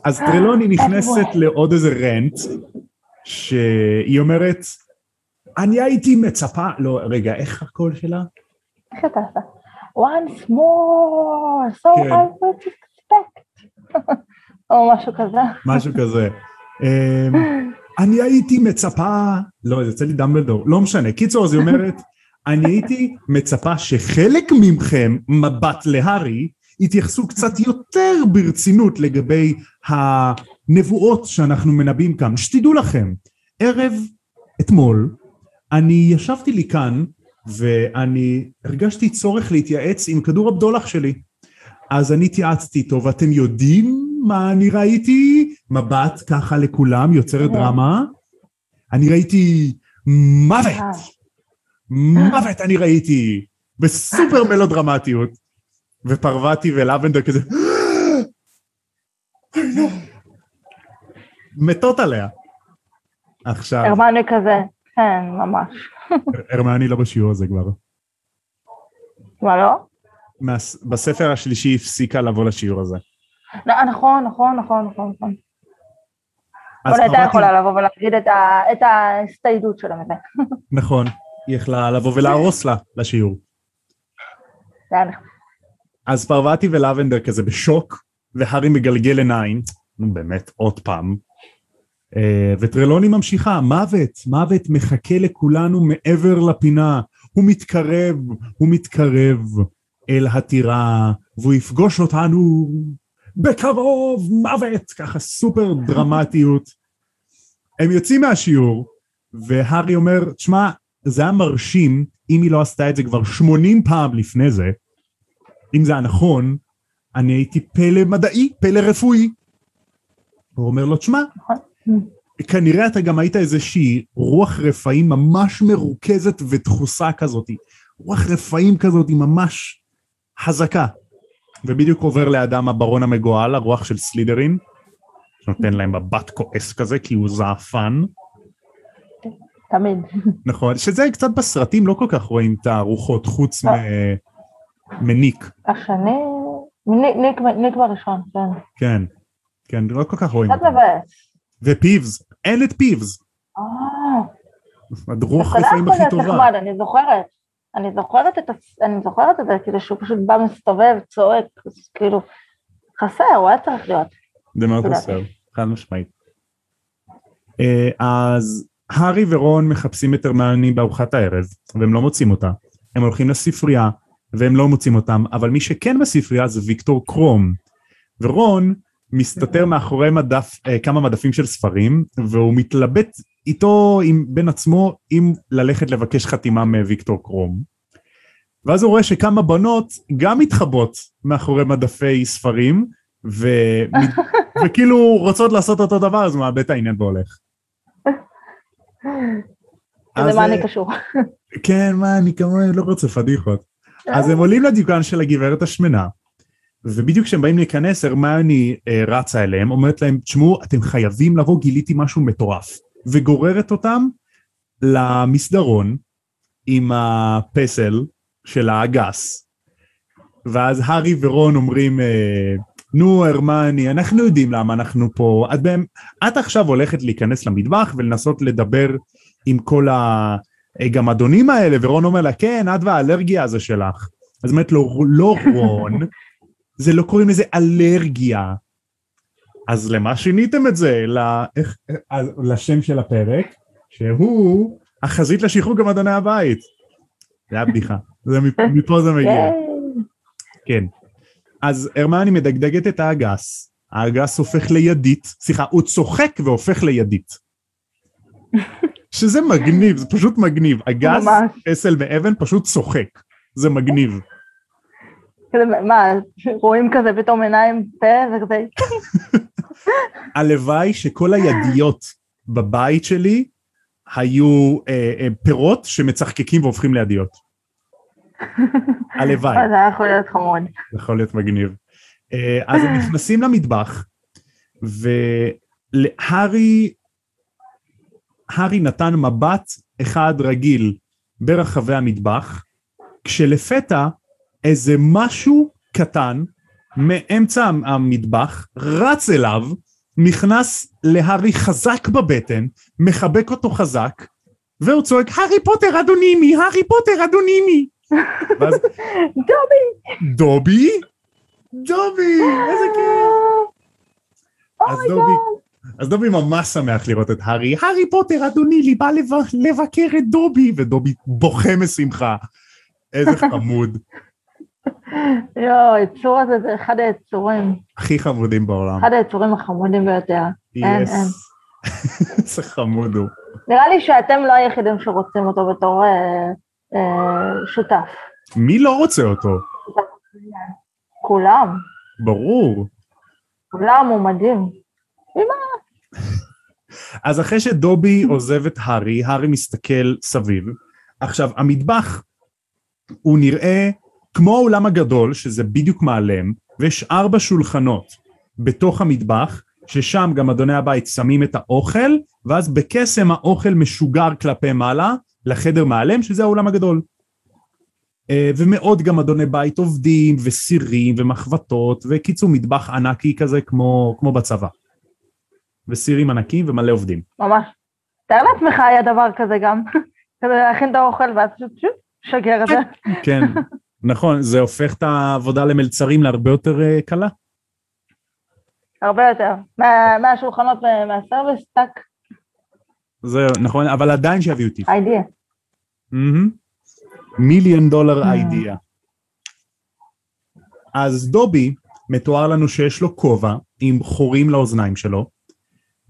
Speaker 1: אז טרלוני נכנסת לעוד איזה רנט, שהיא אומרת, אני הייתי מצפה, לא, רגע, איך הקול שלה?
Speaker 2: איך אתה עושה? once more, so
Speaker 1: כן.
Speaker 2: I. או משהו כזה.
Speaker 1: משהו כזה. אמ, אני הייתי מצפה, לא, זה יוצא לי דמבלדור, לא משנה. קיצור, אז היא אומרת, אני הייתי מצפה שחלק מכם, מבט להארי, יתייחסו קצת יותר ברצינות לגבי הנבואות שאנחנו מנבאים כאן. שתדעו לכם, ערב אתמול, אני ישבתי לי כאן ואני הרגשתי צורך להתייעץ עם כדור הבדולח שלי. אז אני התייעצתי איתו, ואתם יודעים מה אני ראיתי? מבט ככה לכולם, יוצרת דרמה. אני ראיתי מוות. מוות אני ראיתי. בסופר מלודרמטיות. ופרווטי ולבנדר כזה... מתות עליה. עכשיו...
Speaker 2: הרמני כזה, כן, ממש.
Speaker 1: הרמני לא בשיעור הזה כבר.
Speaker 2: מה לא?
Speaker 1: בספר השלישי הפסיקה לבוא לשיעור הזה.
Speaker 2: נכון, נכון, נכון, נכון, נכון. אבל הייתה יכולה לבוא ולהגיד את ההסתיידות שלה מזה.
Speaker 1: נכון, היא יכלה לבוא ולהרוס לה לשיעור. אז פרווטי ולבנדר כזה בשוק, והארי מגלגל עיניים, נו באמת, עוד פעם. אה, וטרלוני ממשיכה, מוות, מוות מחכה לכולנו מעבר לפינה, הוא מתקרב, הוא מתקרב אל הטירה, והוא יפגוש אותנו בקרוב, מוות, ככה סופר דרמטיות. הם יוצאים מהשיעור, והארי אומר, תשמע, זה היה מרשים אם היא לא עשתה את זה כבר 80 פעם לפני זה, אם זה היה נכון, אני הייתי פלא מדעי, פלא רפואי. הוא אומר לו, תשמע, כנראה אתה גם היית איזושהי רוח רפאים ממש מרוכזת ודחוסה כזאת. רוח רפאים כזאת ממש חזקה. ובדיוק עובר לידם הברון המגואל, הרוח של סלידרין, שנותן להם מבט כועס כזה כי הוא זעפן.
Speaker 2: תמיד.
Speaker 1: נכון, שזה קצת בסרטים לא כל כך רואים את הרוחות חוץ לא. מניק.
Speaker 2: השני, ניק, ניק בראשון, כן.
Speaker 1: כן, כן, לא כל כך רואים.
Speaker 2: קצת מבאס.
Speaker 1: ופיבס, אין את פיבס.
Speaker 2: אה.
Speaker 1: הדרוך רפאים הכי טובה.
Speaker 2: אני זוכרת, אני זוכרת את, אני זוכרת את זה, כאילו שהוא פשוט בא מסתובב, צועק, כאילו, חסר, הוא היה צריך להיות.
Speaker 1: זה מאוד חסר, חד משמעית. אה, אז הארי ורון מחפשים את הרמני בארוחת הערב, והם לא מוצאים אותה. הם הולכים לספרייה, והם לא מוצאים אותם, אבל מי שכן בספרייה זה ויקטור קרום. ורון מסתתר מאחורי מדף, אה, כמה מדפים של ספרים, והוא מתלבט איתו עם, בין עצמו אם ללכת לבקש חתימה מוויקטור קרום. ואז הוא רואה שכמה בנות גם מתחבאות מאחורי מדפי ספרים, ו... וכאילו רוצות לעשות אותו דבר, אז הוא מאבד את העניין והולך.
Speaker 2: אז מה אני אה, קשור?
Speaker 1: כן, מה, אני כמובן לא רוצה פדיחות. אז הם עולים לדיוקן של הגברת השמנה, ובדיוק כשהם באים להיכנס, הרמני אה, רצה אליהם, אומרת להם, תשמעו, אתם חייבים לבוא, גיליתי משהו מטורף. וגוררת אותם למסדרון עם הפסל של האגס. ואז הארי ורון אומרים, אה, נו הרמני, אנחנו יודעים למה אנחנו פה. את, בהם, את עכשיו הולכת להיכנס למטבח ולנסות לדבר עם כל הגמדונים האלה, ורון אומר לה, כן, את והאלרגיה הזו שלך. אז אומרת לו, לא רון, זה לא קוראים לזה אלרגיה. אז למה שיניתם את זה? לה, איך, לשם של הפרק, שהוא החזית לשחרור גמדוני הבית. זה היה בדיחה, זה מפה זה מגיע. כן. אז הרמני מדגדגת את האגס, האגס הופך לידית, סליחה, הוא צוחק והופך לידית. שזה מגניב, זה פשוט מגניב. אגס, פסל ואבן פשוט צוחק, זה מגניב.
Speaker 2: מה, רואים כזה פתאום עיניים, פה וכזה...
Speaker 1: הלוואי שכל הידיות בבית שלי היו אה, אה, פירות שמצחקקים והופכים לידיות. הלוואי.
Speaker 2: זה יכול להיות חמוד.
Speaker 1: זה יכול להיות מגניב. אה, אז הם נכנסים למטבח, והארי הארי נתן מבט אחד רגיל ברחבי המטבח, כשלפתע איזה משהו קטן מאמצע המטבח רץ אליו, נכנס להארי חזק בבטן, מחבק אותו חזק, והוא צועק, הארי פוטר אדונימי, הארי פוטר אדונימי.
Speaker 2: דובי.
Speaker 1: דובי? דובי, איזה כיף. אז דובי, אז דובי ממש שמח לראות את הארי. הארי פוטר, אדוני, לי בא לב- לבקר את דובי, ודובי בוכה משמחה. איזה חמוד.
Speaker 2: יואו, היצור הזה זה אחד היצורים,
Speaker 1: הכי חמודים בעולם.
Speaker 2: אחד היצורים החמודים ביותר. אין,
Speaker 1: יס.
Speaker 2: אין.
Speaker 1: איזה חמוד הוא.
Speaker 2: נראה לי שאתם לא היחידים שרוצים אותו בתור אה, אה, שותף.
Speaker 1: מי לא רוצה אותו?
Speaker 2: כולם,
Speaker 1: ברור.
Speaker 2: כולם הוא מדהים.
Speaker 1: אז אחרי שדובי עוזב את הארי, הארי מסתכל סביב. עכשיו, המטבח הוא נראה כמו האולם הגדול, שזה בדיוק מעלם, ויש ארבע שולחנות בתוך המטבח, ששם גם אדוני הבית שמים את האוכל, ואז בקסם האוכל משוגר כלפי מעלה לחדר מעלם, שזה האולם הגדול. אה, ומאוד גם אדוני בית עובדים, וסירים, ומחבטות, וקיצור מטבח ענקי כזה כמו, כמו בצבא. וסירים ענקיים ומלא עובדים.
Speaker 2: ממש. תאר לעצמך היה דבר כזה גם, כזה להכין את האוכל ואז פשוט שגר את זה.
Speaker 1: כן, נכון, זה הופך את העבודה למלצרים להרבה יותר אה, קלה.
Speaker 2: הרבה יותר. מה- מהשולחנות ומהסרוויס, טאק,
Speaker 1: זה נכון, אבל עדיין שיביאו טיפ.
Speaker 2: אידיאה.
Speaker 1: מיליון דולר. אידיאה. אז דובי, מתואר לנו שיש לו כובע עם חורים לאוזניים שלו,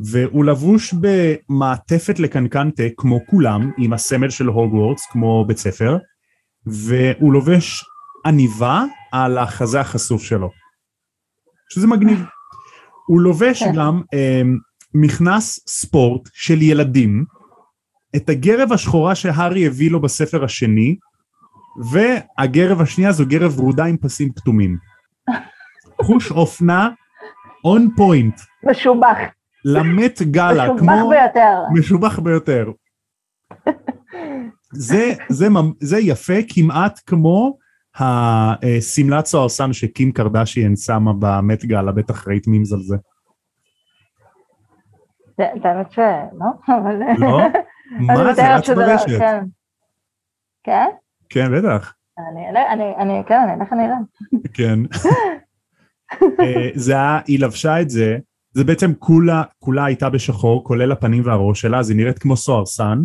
Speaker 1: והוא לבוש במעטפת לקנקנטה כמו כולם, עם הסמל של הוגוורטס כמו בית ספר, והוא לובש עניבה על החזה החשוף שלו, שזה מגניב. הוא לובש
Speaker 2: כן.
Speaker 1: גם אה, מכנס ספורט של ילדים, את הגרב השחורה שהארי הביא לו בספר השני, והגרב השנייה זו גרב ורודה עם פסים כתומים. חוש אופנה און פוינט,
Speaker 2: משובח.
Speaker 1: למט גאלה,
Speaker 2: משובח
Speaker 1: כמו...
Speaker 2: ביותר.
Speaker 1: משובח ביותר. זה, זה, זה יפה כמעט כמו השמלת סוהרסן שקים קרדשיאן שמה במט גאלה, בטח ראית מימס על זה.
Speaker 2: זה- את האמת שלא, אבל...
Speaker 1: לא? מה זה רץ
Speaker 2: לא-
Speaker 1: ברשת?
Speaker 2: כן. כן?
Speaker 1: כן, בטח.
Speaker 2: אני אלך, כן, אני אלך אני אראה.
Speaker 1: כן. אה, זה היה, היא לבשה את זה, זה בעצם כולה, כולה הייתה בשחור, כולל הפנים והראש שלה, אז היא נראית כמו סוהרסן,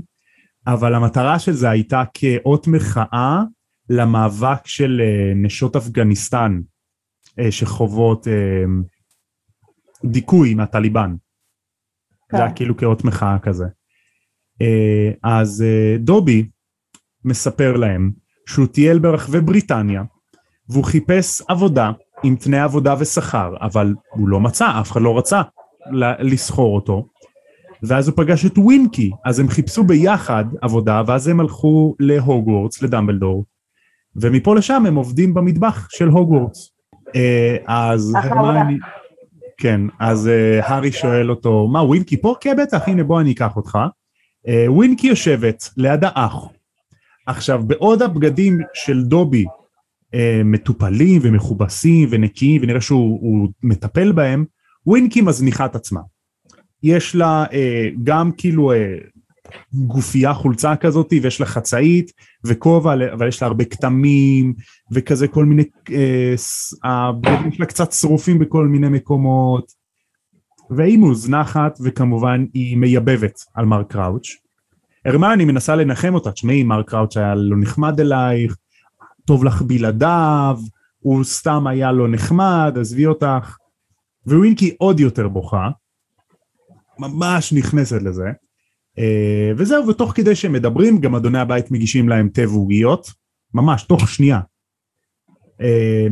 Speaker 1: אבל המטרה של זה הייתה כאות מחאה למאבק של אה, נשות אפגניסטן, אה, שחוות אה, דיכוי מהטליבן.
Speaker 2: כן.
Speaker 1: זה היה כאילו כאות מחאה כזה. אז דובי מספר להם שהוא טייל ברחבי בריטניה, והוא חיפש עבודה עם תנאי עבודה ושכר, אבל הוא לא מצא, אף אחד לא רצה לסחור אותו. ואז הוא פגש את ווינקי, אז הם חיפשו ביחד עבודה, ואז הם הלכו להוגוורטס, לדמבלדור, ומפה לשם הם עובדים במטבח של הוגוורטס. אה, אז הרמיוני, כן, אז אה, הארי שואל אותו, מה ווינקי פה? כן בטח, הנה בוא אני אקח אותך. אה, ווינקי יושבת ליד האח. עכשיו, בעוד הבגדים של דובי מטופלים ומכובסים ונקיים ונראה שהוא הוא מטפל בהם, ווינקי מזניחה את עצמה. יש לה אה, גם כאילו אה, גופייה חולצה כזאת ויש לה חצאית וכובע אבל יש לה הרבה כתמים וכזה כל מיני, אה, ס- הבגדים שלה קצת שרופים בכל מיני מקומות והיא מוזנחת וכמובן היא מייבבת על מר קראוץ'. הרמני מנסה לנחם אותה, תשמעי מר קראוץ' היה לא נחמד אלייך, טוב לך בלעדיו, הוא סתם היה לא נחמד, עזבי אותך. ווינקי עוד יותר בוכה, ממש נכנסת לזה. אה, וזהו, ותוך כדי שהם מדברים, גם אדוני הבית מגישים להם תה ועוגיות, ממש, תוך שנייה. אה,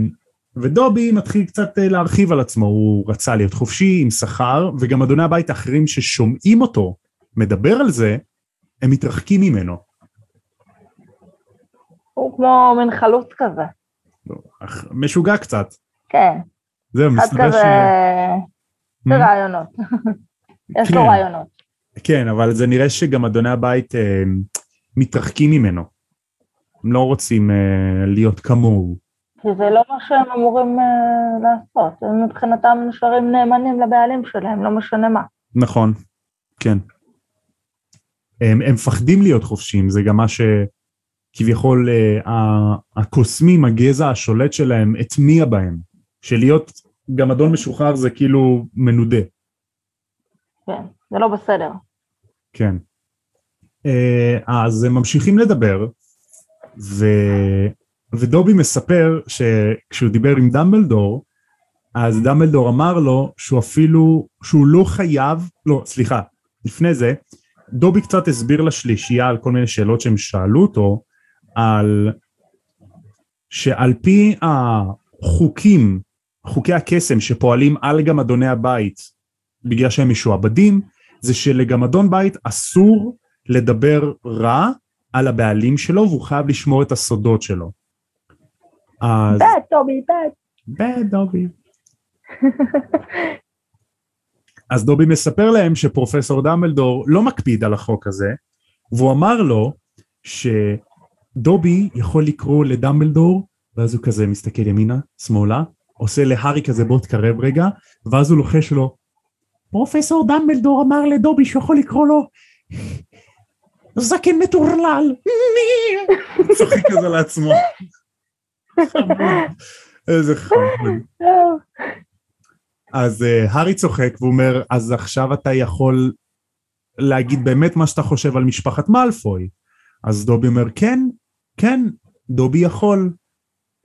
Speaker 1: ודובי מתחיל קצת אה, להרחיב על עצמו, הוא רצה להיות חופשי, עם שכר, וגם אדוני הבית האחרים ששומעים אותו מדבר על זה, הם מתרחקים ממנו.
Speaker 2: הוא כמו מין חלוץ כזה.
Speaker 1: אך- משוגע קצת.
Speaker 2: כן,
Speaker 1: זהו, מסתבר
Speaker 2: כזה,
Speaker 1: ש...
Speaker 2: זה רעיונות. יש לו
Speaker 1: כן.
Speaker 2: רעיונות.
Speaker 1: כן, אבל זה נראה שגם אדוני הבית אה, מתרחקים ממנו. הם לא רוצים אה, להיות כמוהו.
Speaker 2: כי זה לא מה שהם אמורים אה, לעשות. הם מבחינתם נשארים נאמנים לבעלים שלהם, לא משנה מה.
Speaker 1: נכון, כן. הם, הם מפחדים להיות חופשיים, זה גם מה שכביכול אה, הקוסמים, הגזע השולט שלהם, הטמיע בהם. שלהיות גם אדון משוחרר זה כאילו מנודה.
Speaker 2: כן, זה לא בסדר.
Speaker 1: כן. אה, אז הם ממשיכים לדבר, ו... ודובי מספר שכשהוא דיבר עם דמבלדור, אז דמבלדור אמר לו שהוא אפילו, שהוא לא חייב, לא, סליחה, לפני זה, דובי קצת הסביר לשלישייה על כל מיני שאלות שהם שאלו אותו, על שעל פי החוקים, חוקי הקסם שפועלים על גמדוני הבית בגלל שהם משועבדים, זה שלגמדון בית אסור לדבר רע על הבעלים שלו והוא חייב לשמור את הסודות שלו.
Speaker 2: אז... בד דובי, בד.
Speaker 1: בד דובי. אז דובי מספר להם שפרופסור דמבלדור לא מקפיד על החוק הזה, והוא אמר לו שדובי יכול לקרוא לדמבלדור, ואז הוא כזה מסתכל ימינה, שמאלה, עושה להארי כזה בוא תקרב רגע, ואז הוא לוחש לו, פרופסור דמבלדור אמר לדובי שהוא יכול לקרוא לו זקן מטורלל, הוא צוחק כזה לעצמו. איזה חמוד. אז uh, הארי צוחק והוא אומר אז עכשיו אתה יכול להגיד באמת מה שאתה חושב על משפחת מאלפוי. אז דובי אומר כן כן דובי יכול.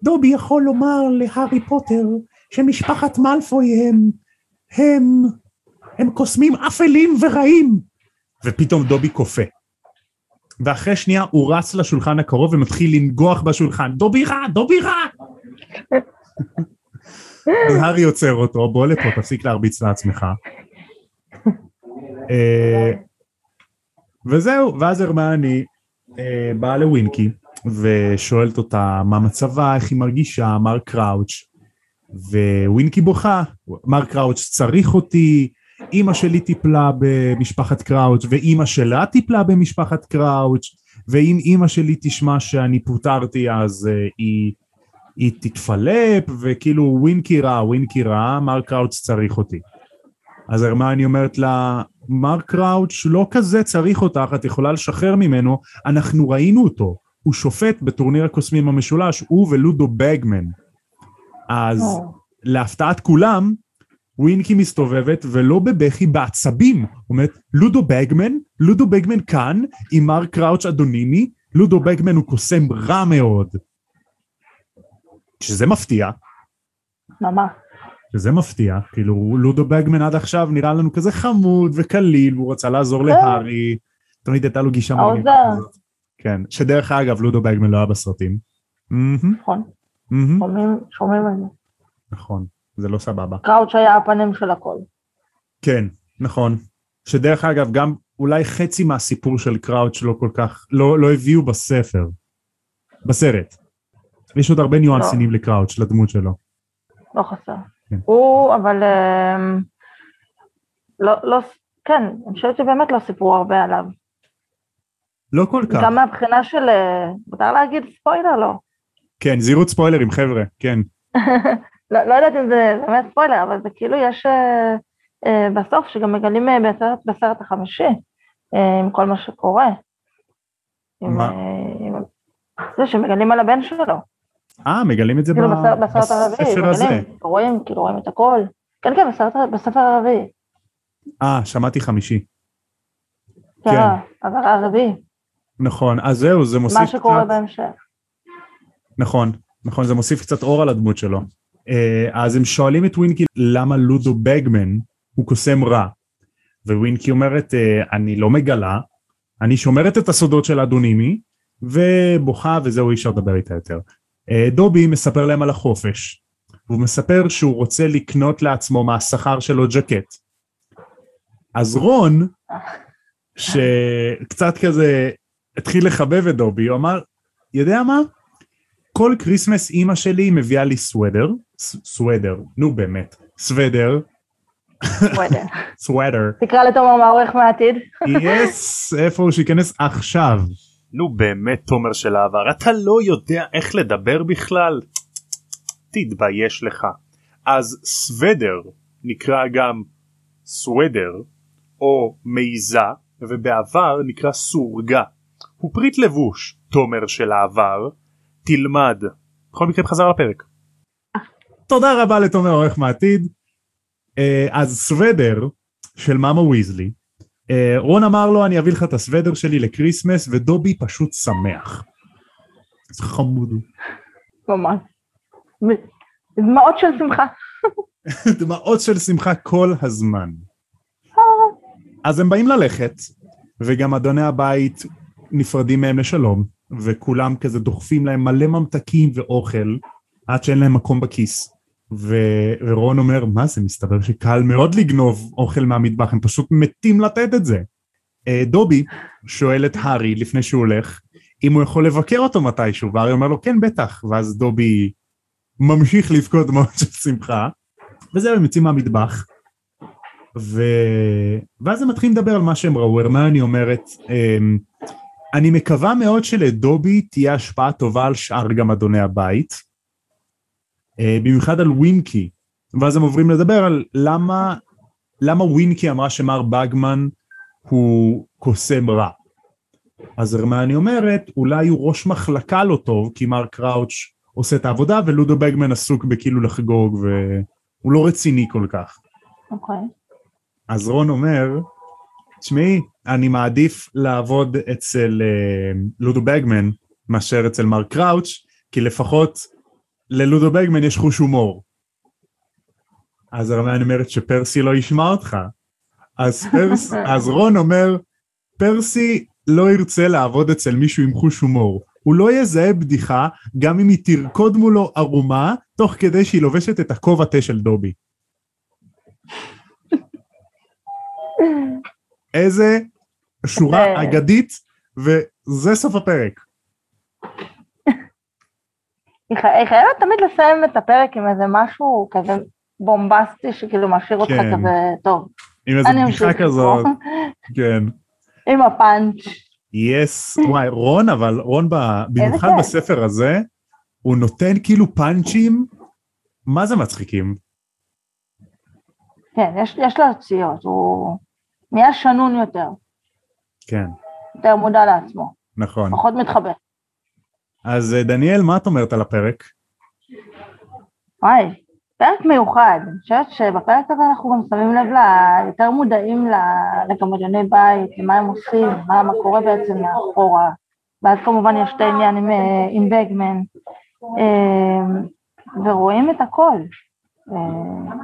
Speaker 1: דובי יכול לומר להארי פוטר שמשפחת מאלפוי הם הם הם קוסמים אפלים ורעים. ופתאום דובי קופא. ואחרי שנייה הוא רץ לשולחן הקרוב ומתחיל לנגוח בשולחן. דובי רע דובי רע! הארי עוצר אותו, בוא לפה, תפסיק להרביץ לעצמך. אה, וזהו, ואז הרמני אה, באה לווינקי ושואלת אותה מה מצבה, איך היא מרגישה, מר קראוץ', ווינקי בוכה, מר קראוץ' צריך אותי, אימא שלי טיפלה במשפחת קראוץ' ואימא שלה טיפלה במשפחת קראוץ', ואם אימא שלי תשמע שאני פוטרתי אז uh, היא היא תתפלפ וכאילו ווינקי רע, ווינקי רע, מר קראוץ' צריך אותי. אז הרמני אומרת לה, מר קראוץ' לא כזה צריך אותך, את יכולה לשחרר ממנו, אנחנו ראינו אותו, הוא שופט בטורניר הקוסמים המשולש, הוא ולודו בגמן. אז. להפתעת כולם, ווינקי מסתובבת ולא בבכי בעצבים, אומרת לודו בגמן, לודו בגמן כאן עם מר קראוץ' אדונימי, לודו בגמן הוא קוסם רע מאוד. שזה מפתיע.
Speaker 2: ממש.
Speaker 1: שזה מפתיע, כאילו לודו בגמן עד עכשיו נראה לנו כזה חמוד וקליל, והוא רצה לעזור כן. להארי, תמיד הייתה לו גישה
Speaker 2: מעניינת
Speaker 1: כן, שדרך אגב לודו בגמן לא היה בסרטים.
Speaker 2: נכון, שומעים על זה.
Speaker 1: נכון, זה לא סבבה.
Speaker 2: קראוץ' היה הפנים של הכל.
Speaker 1: כן, נכון. שדרך אגב גם אולי חצי מהסיפור של קראוץ' לא כל כך, לא, לא הביאו בספר, בסרט. יש עוד הרבה ניואנסינים לא. לקראוץ', לדמות שלו.
Speaker 2: לא חסר. כן. הוא, אבל... אמ, לא, לא, כן, אני חושבת שבאמת לא סיפרו הרבה עליו.
Speaker 1: לא כל כך.
Speaker 2: גם מהבחינה של... אה, מותר להגיד ספוילר? לא.
Speaker 1: כן, זהירות ספוילרים, חבר'ה, כן.
Speaker 2: לא, לא יודעת אם זה באמת ספוילר, אבל זה כאילו יש אה, אה, בסוף, שגם מגלים אה, בסרט, בסרט החמישי, אה, עם כל מה שקורה. מה? עם, עם, זה שמגלים על הבן שלו.
Speaker 1: אה, מגלים את זה
Speaker 2: כאילו בסרט הרביעי, הזה. רואים, כאילו רואים את הכל. כן, כן, בספר הרביעי.
Speaker 1: אה, שמעתי חמישי.
Speaker 2: כן, כן. אבל הרביעי.
Speaker 1: נכון, אז זהו, זה מוסיף
Speaker 2: קצת... מה שקורה בהמשך.
Speaker 1: נכון, נכון, זה מוסיף קצת אור על הדמות שלו. אה, אז הם שואלים את ווינקי למה לודו בגמן הוא קוסם רע. ווינקי אומרת, אה, אני לא מגלה, אני שומרת את הסודות של אדונימי, ובוכה וזהו אי אפשר לדבר איתה יותר. אה, דובי מספר להם על החופש, והוא מספר שהוא רוצה לקנות לעצמו מהשכר שלו ג'קט. אז רון, שקצת כזה התחיל לחבב את דובי, הוא אמר, יודע מה? כל Christmas אימא שלי מביאה לי סוודר, סוודר, נו באמת, סוודר. סוודר.
Speaker 2: תקרא לתומר מה עורך מהעתיד.
Speaker 1: יס, איפה הוא שייכנס עכשיו.
Speaker 3: נו באמת תומר של העבר אתה לא יודע איך לדבר בכלל? תתבייש לך. אז סוודר נקרא גם סוודר או מעיזה ובעבר נקרא סורגה. הוא פריט לבוש תומר של העבר תלמד. בכל מקרה חזר לפרק.
Speaker 1: תודה רבה לתומר עורך מעתיד. אה, אז סוודר של מאמה ויזלי. אה, רון אמר לו אני אביא לך את הסוודר שלי לקריסמס ודובי פשוט שמח. זה חמוד.
Speaker 2: ממש. דמעות של שמחה.
Speaker 1: דמעות של שמחה כל הזמן. אז הם באים ללכת, וגם אדוני הבית נפרדים מהם לשלום, וכולם כזה דוחפים להם מלא ממתקים ואוכל, עד שאין להם מקום בכיס. ו... ורון אומר, מה זה, מסתבר שקל מאוד לגנוב אוכל מהמטבח, הם פשוט מתים לתת את זה. אה, דובי שואל את הארי לפני שהוא הולך, אם הוא יכול לבקר אותו מתישהו, והארי אומר לו, כן, בטח, ואז דובי ממשיך לבכות דמעות של שמחה, וזהו, הם יוצאים מהמטבח. ו... ואז הם מתחילים לדבר על מה שהם ראו, הרמני אומרת, אמ, אני מקווה מאוד שלדובי תהיה השפעה טובה על שאר גם אדוני הבית, במיוחד על ווינקי, ואז הם עוברים לדבר על למה, למה ווינקי אמרה שמר בגמן הוא קוסם רע. אז הרמני אומרת, אולי הוא ראש מחלקה לא טוב, כי מר קראוץ' עושה את העבודה ולודו בגמן עסוק בכאילו לחגוג והוא לא רציני כל כך.
Speaker 2: אוקיי. Okay.
Speaker 1: אז רון אומר, תשמעי, אני מעדיף לעבוד אצל uh, לודו בגמן מאשר אצל מר קראוץ', כי לפחות ללודו בגמן יש חוש הומור. אז הרמיין אומרת שפרסי לא ישמע אותך. אז, פרס, אז רון אומר, פרסי לא ירצה לעבוד אצל מישהו עם חוש הומור. הוא לא יזהה בדיחה גם אם היא תרקוד מולו ערומה, תוך כדי שהיא לובשת את הכובע תה של דובי. איזה שורה אגדית, וזה סוף הפרק.
Speaker 2: היא חייבת תמיד לסיים את הפרק עם איזה משהו כזה בומבסטי שכאילו משאיר אותך
Speaker 1: כן.
Speaker 2: כזה טוב.
Speaker 1: עם איזה בדיחה כזאת. כן.
Speaker 2: עם הפאנץ'.
Speaker 1: יס, וואי, רון, אבל רון, ב- במיוחד. בספר הזה, הוא נותן כאילו פאנצ'ים, מה זה מצחיקים?
Speaker 2: כן, יש, יש לו יציאות, הוא נהיה שנון יותר,
Speaker 1: כן,
Speaker 2: יותר מודע לעצמו,
Speaker 1: נכון.
Speaker 2: פחות מתחבא.
Speaker 1: אז אה, דניאל, מה את אומרת על הפרק?
Speaker 2: וואי, פרק מיוחד, אני חושבת שבפרק הזה אנחנו גם שמים לב ל... יותר מודעים ל- לגמדוני בית, למה הם עושים, מה, מה קורה בעצם מאחורה, ואז כמובן יש את העניין עם, אה, עם בגמן, אה, ורואים את הכל. אה,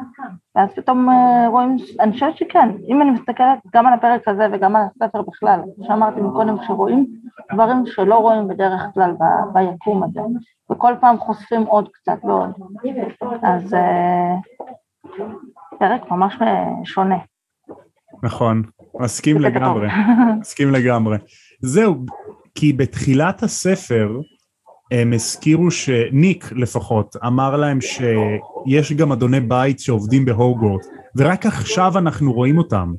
Speaker 2: ואז פתאום אה, רואים, אני חושבת שכן, אם אני מסתכלת גם על הפרק הזה וגם על הספר בכלל, כמו שאמרתי מקודם, שרואים דברים שלא רואים בדרך כלל ב- ביקום הזה, וכל פעם חושפים עוד קצת ועוד. אז אה, פרק ממש שונה.
Speaker 1: נכון, מסכים לגמרי. מסכים לגמרי. זהו, כי בתחילת הספר הם הזכירו שניק לפחות אמר להם שיש גם אדוני בית שעובדים בהוגוורט, ורק עכשיו אנחנו רואים אותם.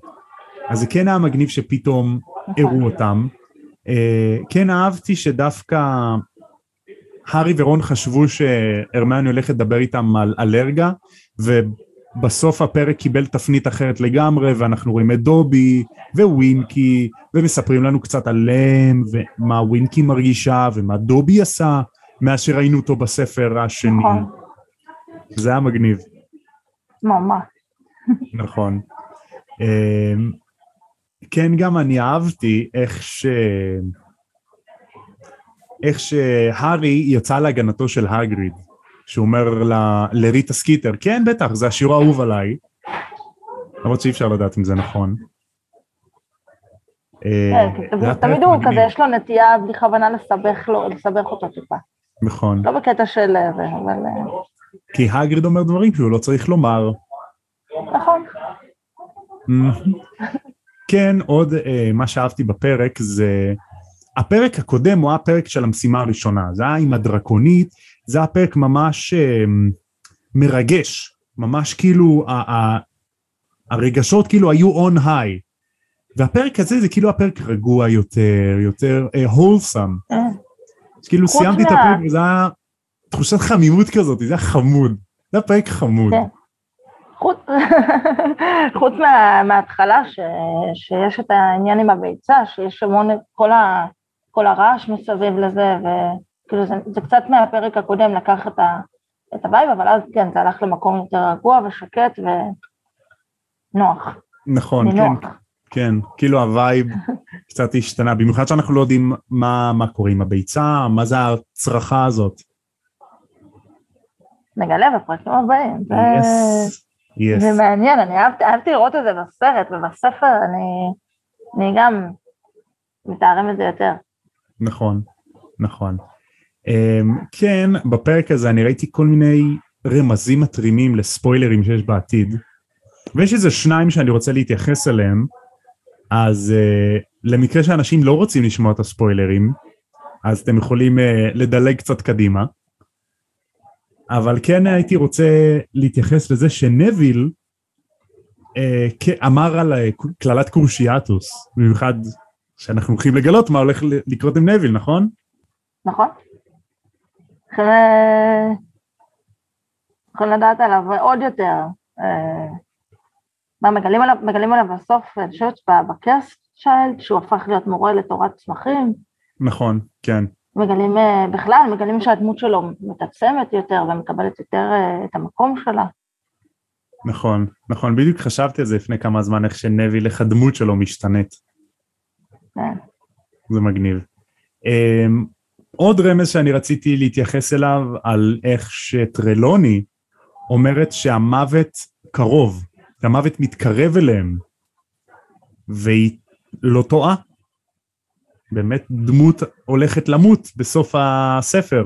Speaker 1: אז זה כן היה מגניב שפתאום הראו אותם. אה, כן אהבתי שדווקא הארי ורון חשבו שהרמני הולך לדבר איתם על אלרגה, ובסוף הפרק קיבל תפנית אחרת לגמרי, ואנחנו רואים את דובי ווינקי, ומספרים לנו קצת עליהם, ומה ווינקי מרגישה, ומה דובי עשה, מאז שראינו אותו בספר השני.
Speaker 2: נכון.
Speaker 1: זה היה מגניב.
Speaker 2: ממש.
Speaker 1: נכון. אמ, כן, גם אני אהבתי איך ש... איך שהארי יצא להגנתו של האגריד, שהוא אומר ל- לריטה סקיטר, כן, בטח, זה השיעור האהוב עליי, למרות שאי אפשר לדעת אם זה נכון. אה,
Speaker 2: כן, תמיד הוא. כזה, יש לו נטייה בלי כוונה לסבך לו, לסבך אותו טיפה.
Speaker 1: נכון,
Speaker 2: לא בקטע של אה, זה, אבל אה,
Speaker 1: כי הגריד אומר דברים שהוא לא צריך לומר.
Speaker 2: נכון.
Speaker 1: כן, עוד אה, מה שאהבתי בפרק זה, הפרק הקודם הוא הפרק של המשימה הראשונה, זה היה עם הדרקונית, זה היה פרק ממש אה, מרגש, ממש כאילו הרגשות כאילו היו on high, והפרק הזה זה כאילו הפרק רגוע יותר, יותר הולסם,
Speaker 2: אה,
Speaker 1: כאילו סיימתי את הפרק וזה היה תחושת חמימות כזאת, זה היה חמוד, זה היה פרק חמוד,
Speaker 2: כן. חוץ, חוץ מה, מההתחלה, ש, שיש את העניין עם הביצה, שיש המון, כל, ה, כל הרעש מסביב לזה, וכאילו זה, זה קצת מהפרק הקודם לקח את, ה, את ה vibe, אבל אז כן, זה הלך למקום יותר רגוע ושקט ונוח.
Speaker 1: נכון, כן,
Speaker 2: נינוח.
Speaker 1: כן, כאילו ה vibe קצת השתנה, במיוחד שאנחנו לא יודעים מה, מה קורה עם הביצה, מה זה הצרחה הזאת.
Speaker 2: נגלה בפרקים הבאים. זה-
Speaker 1: yes, yes.
Speaker 2: זה מעניין, אני אהבתי, אהבתי לראות את זה בסרט, ובספר אני, אני גם מתארים את זה יותר.
Speaker 1: נכון, נכון. Um, כן, בפרק הזה אני ראיתי כל מיני רמזים מתרימים לספוילרים שיש בעתיד, ויש איזה שניים שאני רוצה להתייחס אליהם, אז uh, למקרה שאנשים לא רוצים לשמוע את הספוילרים, אז אתם יכולים uh, לדלג קצת קדימה. אבל כן הייתי רוצה להתייחס לזה שנביל uh, כ- אמר על קללת קורשיאטוס, במיוחד שאנחנו הולכים לגלות מה הולך לקרות עם נביל, נכון?
Speaker 2: נכון? יכולים אה, יכולים לדעת עליו עוד יותר. אה, מה מגלים עליו, מגלים עליו בסוף, אני חושבת בקרסט שיילד, שהוא הפך להיות מורה לתורת צמחים.
Speaker 1: נכון, כן.
Speaker 2: מגלים אה, בכלל, מגלים שהדמות שלו מתעצמת יותר ומקבלת יותר אה, את המקום שלה.
Speaker 1: נכון, נכון, בדיוק חשבתי על זה לפני כמה זמן, איך שנביל, איך הדמות שלו משתנית.
Speaker 2: כן.
Speaker 1: זה מגניב. Um, עוד רמז שאני רציתי להתייחס אליו, על איך שטרלוני אומרת שהמוות קרוב, שהמוות מתקרב אליהם, והיא לא טועה. באמת דמות הולכת למות בסוף הספר.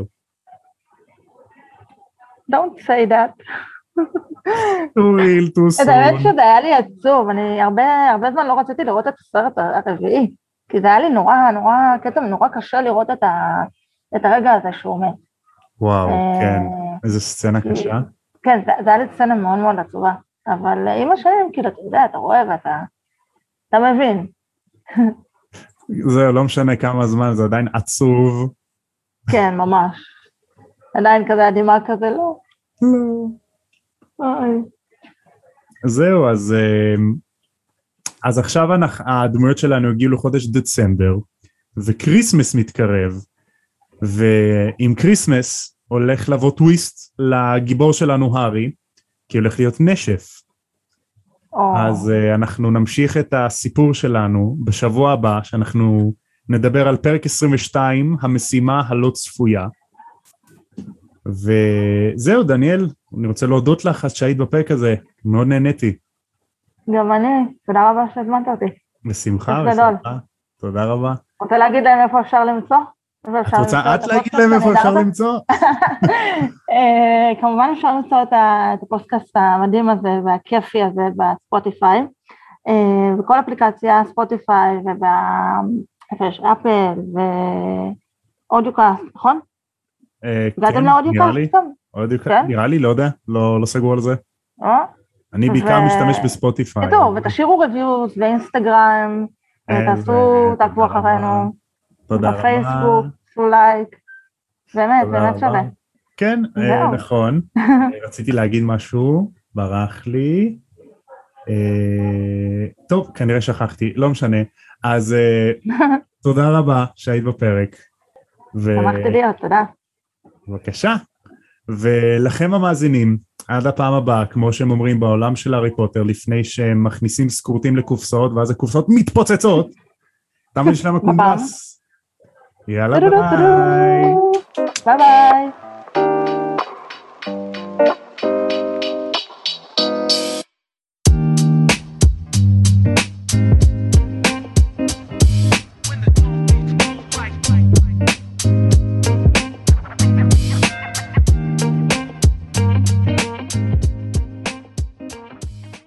Speaker 2: Don't say that.
Speaker 1: too real, too
Speaker 2: את האמת
Speaker 1: soon.
Speaker 2: שזה היה לי עצוב, אני הרבה, הרבה זמן לא רציתי לראות את הסרט הרביעי, כי זה היה לי נורא, נורא, קטע נורא קשה לראות את, ה, את הרגע הזה שהוא מת.
Speaker 1: וואו, כן,
Speaker 2: אה,
Speaker 1: איזה סצנה קשה.
Speaker 2: כן, זה, זה היה לי סצנה מאוד מאוד עצובה, אבל אה, עם השנים, כאילו, אתה יודע, אתה רואה ואתה אתה מבין.
Speaker 1: זהו, לא משנה כמה זמן, זה עדיין עצוב.
Speaker 2: כן, ממש. עדיין כזה הדמעה כזה, לא.
Speaker 1: לא.
Speaker 2: אוי.
Speaker 1: זהו, אז, אמ, אז עכשיו הדמויות שלנו הגיעו לחודש דצמבר, וכריסמס מתקרב, ועם כריסמס הולך לבוא טוויסט לגיבור שלנו הארי, כי הולך להיות נשף.
Speaker 2: או,
Speaker 1: אז אה, אנחנו נמשיך את הסיפור שלנו בשבוע הבא, שאנחנו נדבר על פרק 22, המשימה הלא צפויה. וזהו, דניאל, אני רוצה להודות לך שהיית בפרק הזה, מאוד נהניתי.
Speaker 2: גם אני, תודה רבה שהזמנת אותי.
Speaker 1: בשמחה. בשמחה. תודה רבה.
Speaker 2: רוצה להגיד להם איפה אפשר למצוא?
Speaker 1: את רוצה את להגיד להם איפה אפשר? למצוא?
Speaker 2: אה, כמובן אפשר למצוא את ה- את הפודקאסט המדהים הזה והכיפי הזה בספוטיפיי, אה, בכל אפליקציה ספוטיפיי וב... איפה יש? אפל ואודיוקאסט, נכון?
Speaker 1: אה,
Speaker 2: הגעתם
Speaker 1: כן,
Speaker 2: לאודיוקאסט כן?
Speaker 1: נראה לי, לא יודע, לא לא סגור על זה. אני בעיקר משתמש בספוטיפיי.
Speaker 2: ותשאירו באינסטגרם,
Speaker 1: אה,
Speaker 2: תעשו, תעקבו. אחרינו,
Speaker 1: תודה רבה.
Speaker 2: בפייסבוק, תעשו לייק, באמת, באמת. שווה.
Speaker 1: כן, אה. נכון. אה, רציתי להגיד משהו, ברח לי. אה, טוב, כנראה שכחתי, לא משנה. אז תודה רבה שהיית בפרק.
Speaker 2: שמחתי להיות, תודה.
Speaker 1: בבקשה. ולכם המאזינים, עד הפעם הבאה, כמו שהם אומרים בעולם של הארי פוטר, לפני שהם מכניסים סקרוטים לקופסאות, ואז הקופסאות מתפוצצות, תם ונשלם הקונדס. יאללה ביי.
Speaker 2: ביי ביי.